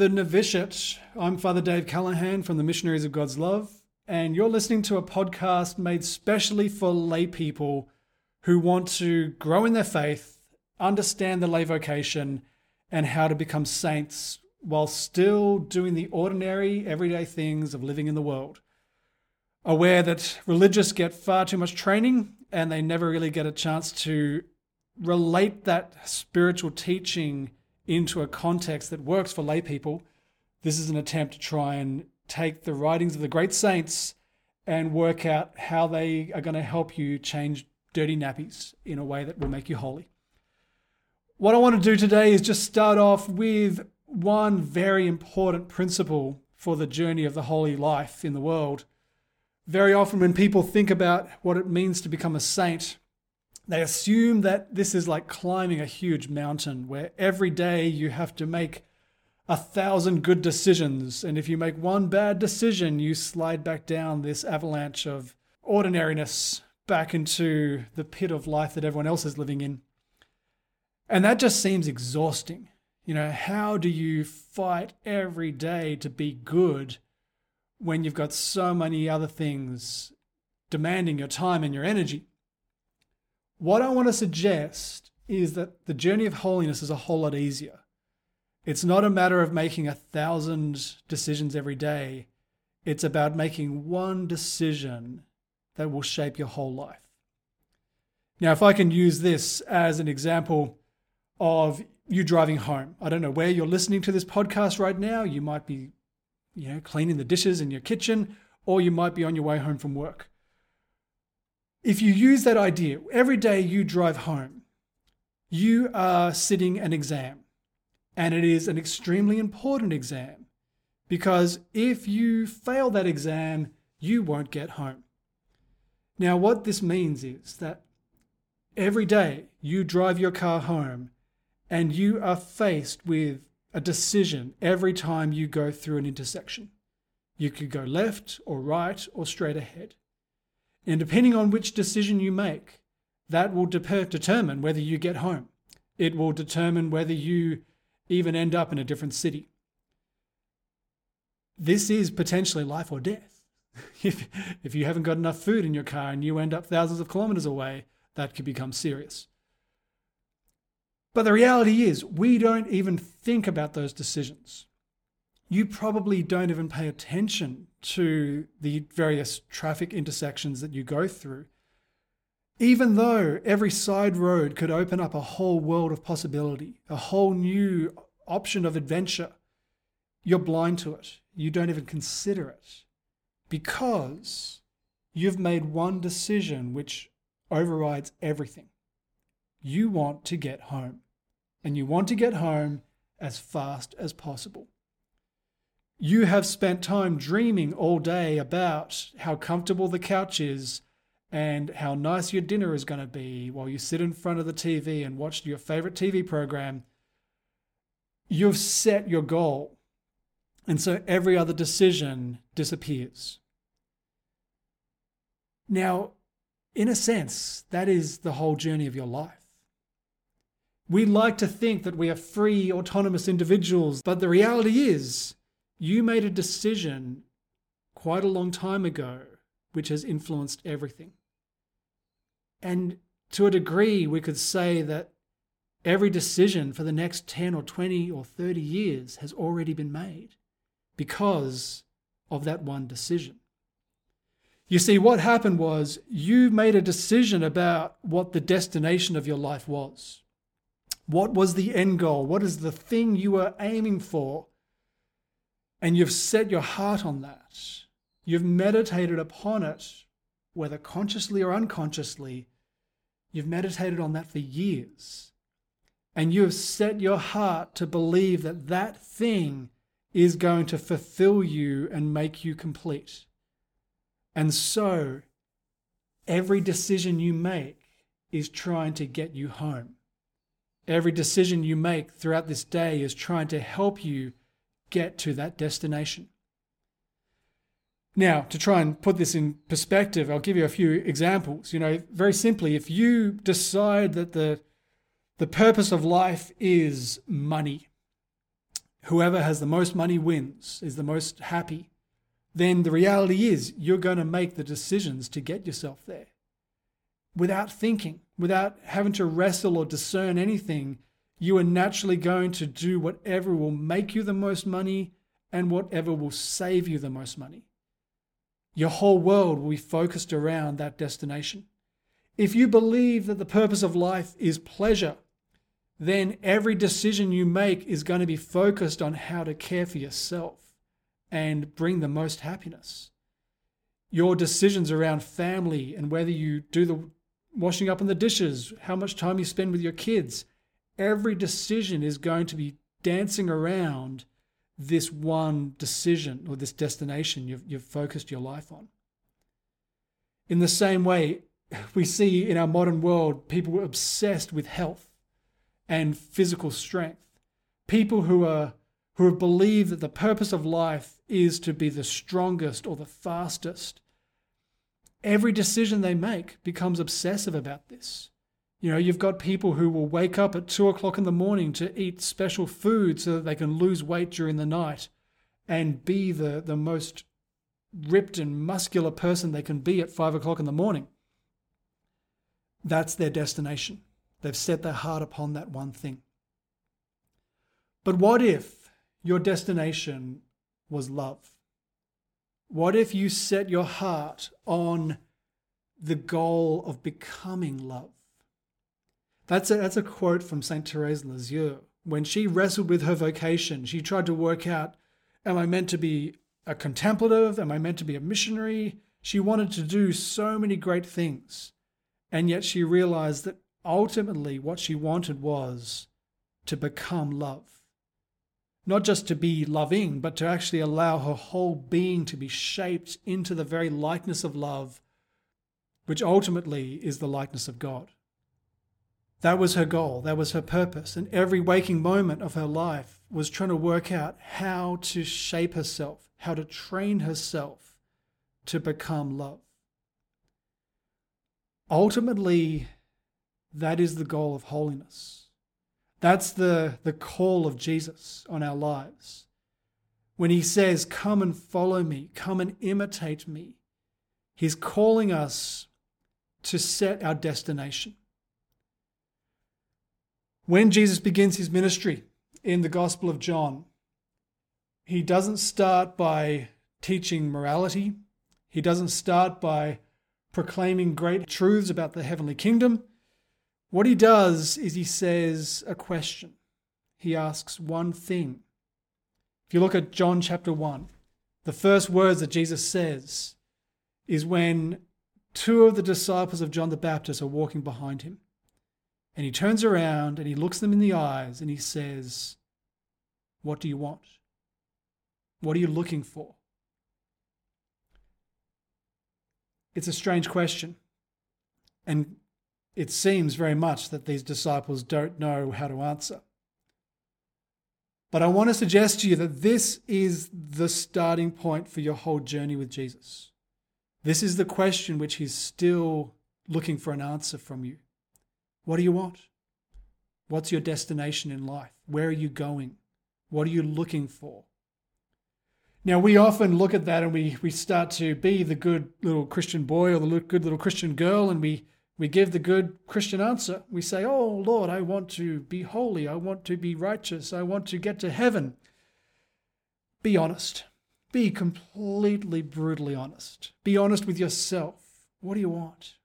The Novitiate. I'm Father Dave Callaghan from the Missionaries of God's Love, and you're listening to a podcast made specially for lay people who want to grow in their faith, understand the lay vocation, and how to become saints while still doing the ordinary, everyday things of living in the world. Aware that religious get far too much training and they never really get a chance to relate that spiritual teaching into a context that works for lay people, this is an attempt to try and take the writings of the great saints and work out how they are going to help you change dirty nappies in a way that will make you holy. What I want to do today is just start off with one very important principle for the journey of the holy life in the world. Very often, when people think about what it means to become a saint, they assume that this is like climbing a huge mountain where every day you have to make a thousand good decisions. And if you make one bad decision, you slide back down this avalanche of ordinariness back into the pit of life that everyone else is living in. And that just seems exhausting. You know, how do you fight every day to be good when you've got so many other things demanding your time and your energy? What I want to suggest is that the journey of holiness is a whole lot easier. It's not a matter of making a thousand decisions every day. It's about making one decision that will shape your whole life. Now, if I can use this as an example of you driving home, I don't know where you're listening to this podcast right now. You might be, you know, cleaning the dishes in your kitchen, or you might be on your way home from work if you use that idea, every day you drive home, you are sitting an exam. And it is an extremely important exam because if you fail that exam, you won't get home. Now, what this means is that every day you drive your car home and you are faced with a decision every time you go through an intersection. You could go left or right or straight ahead. And depending on which decision you make, that will de- determine whether you get home. It will determine whether you even end up in a different city. This is potentially life or death. if, if you haven't got enough food in your car and you end up thousands of kilometers away, that could become serious. But the reality is, we don't even think about those decisions you probably don't even pay attention to the various traffic intersections that you go through. Even though every side road could open up a whole world of possibility, a whole new option of adventure, you're blind to it. You don't even consider it because you've made one decision which overrides everything. You want to get home, and you want to get home as fast as possible. You have spent time dreaming all day about how comfortable the couch is and how nice your dinner is going to be while you sit in front of the TV and watch your favorite TV program. You've set your goal. And so every other decision disappears. Now, in a sense, that is the whole journey of your life. We like to think that we are free, autonomous individuals, but the reality is you made a decision quite a long time ago which has influenced everything. And to a degree, we could say that every decision for the next 10 or 20 or 30 years has already been made because of that one decision. You see, what happened was you made a decision about what the destination of your life was. What was the end goal? What is the thing you were aiming for? And you've set your heart on that, you've meditated upon it, whether consciously or unconsciously, you've meditated on that for years. And you have set your heart to believe that that thing is going to fulfill you and make you complete. And so, every decision you make is trying to get you home. Every decision you make throughout this day is trying to help you get to that destination. Now, to try and put this in perspective, I'll give you a few examples. You know, very simply, if you decide that the, the purpose of life is money, whoever has the most money wins, is the most happy, then the reality is you're going to make the decisions to get yourself there. Without thinking, without having to wrestle or discern anything, you are naturally going to do whatever will make you the most money and whatever will save you the most money. Your whole world will be focused around that destination. If you believe that the purpose of life is pleasure, then every decision you make is going to be focused on how to care for yourself and bring the most happiness. Your decisions around family and whether you do the washing up and the dishes, how much time you spend with your kids, every decision is going to be dancing around this one decision or this destination you've, you've focused your life on. In the same way, we see in our modern world people obsessed with health and physical strength. People who are who believe that the purpose of life is to be the strongest or the fastest. Every decision they make becomes obsessive about this. You know, you've got people who will wake up at two o'clock in the morning to eat special food so that they can lose weight during the night and be the, the most ripped and muscular person they can be at five o'clock in the morning. That's their destination. They've set their heart upon that one thing. But what if your destination was love? What if you set your heart on the goal of becoming love? That's a, that's a quote from St. Therese Lisieux. When she wrestled with her vocation, she tried to work out Am I meant to be a contemplative? Am I meant to be a missionary? She wanted to do so many great things. And yet she realized that ultimately what she wanted was to become love not just to be loving, but to actually allow her whole being to be shaped into the very likeness of love, which ultimately is the likeness of God. That was her goal, that was her purpose, and every waking moment of her life was trying to work out how to shape herself, how to train herself to become love. Ultimately, that is the goal of holiness. That's the, the call of Jesus on our lives. When he says, Come and follow me, come and imitate me, he's calling us to set our destination. When Jesus begins his ministry in the Gospel of John, he doesn't start by teaching morality, he doesn't start by proclaiming great truths about the heavenly kingdom. What he does is he says a question. He asks one thing. If you look at John chapter 1, the first words that Jesus says is when two of the disciples of John the Baptist are walking behind him. And he turns around and he looks them in the eyes and he says, What do you want? What are you looking for? It's a strange question. And it seems very much that these disciples don't know how to answer. But I want to suggest to you that this is the starting point for your whole journey with Jesus. This is the question which he's still looking for an answer from you. What do you want? What's your destination in life? Where are you going? What are you looking for? Now, we often look at that and we, we start to be the good little Christian boy or the good little Christian girl, and we we give the good Christian answer. We say, Oh Lord, I want to be holy. I want to be righteous. I want to get to heaven. Be honest. Be completely, brutally honest. Be honest with yourself. What do you want?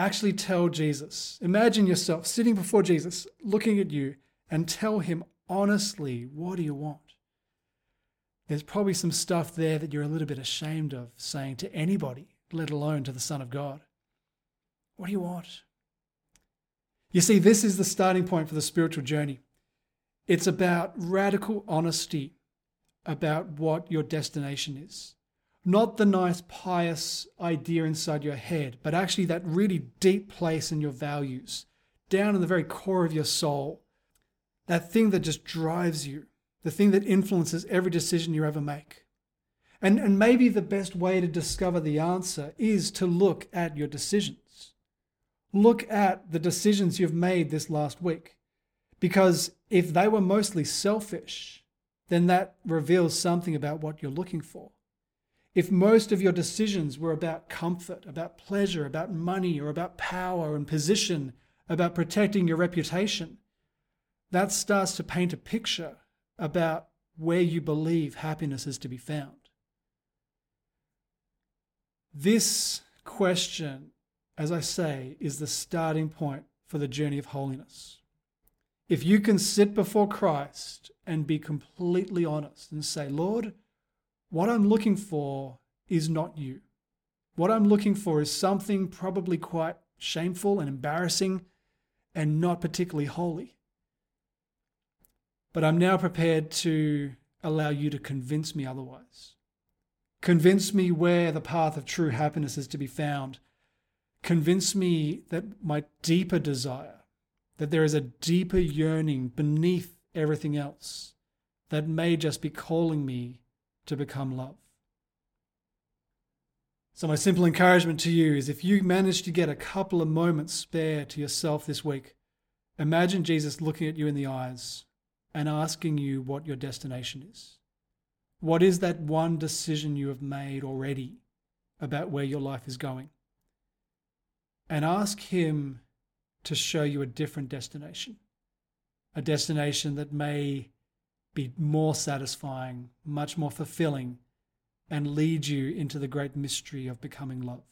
Actually tell Jesus. Imagine yourself sitting before Jesus, looking at you, and tell him honestly, what do you want? There's probably some stuff there that you're a little bit ashamed of saying to anybody, let alone to the Son of God. What do you want? You see, this is the starting point for the spiritual journey. It's about radical honesty about what your destination is. Not the nice, pious idea inside your head, but actually that really deep place in your values, down in the very core of your soul. That thing that just drives you, the thing that influences every decision you ever make. And, and maybe the best way to discover the answer is to look at your decisions. Look at the decisions you've made this last week. Because if they were mostly selfish, then that reveals something about what you're looking for. If most of your decisions were about comfort, about pleasure, about money, or about power and position, about protecting your reputation, that starts to paint a picture about where you believe happiness is to be found. This question, as I say, is the starting point for the journey of holiness. If you can sit before Christ and be completely honest and say, Lord, what I'm looking for is not you. What I'm looking for is something probably quite shameful and embarrassing and not particularly holy. But I'm now prepared to allow you to convince me otherwise. Convince me where the path of true happiness is to be found. Convince me that my deeper desire, that there is a deeper yearning beneath everything else that may just be calling me to become love. So, my simple encouragement to you is if you manage to get a couple of moments spare to yourself this week, imagine Jesus looking at you in the eyes and asking you what your destination is. What is that one decision you have made already about where your life is going? And ask Him to show you a different destination, a destination that may be more satisfying, much more fulfilling, and lead you into the great mystery of becoming love.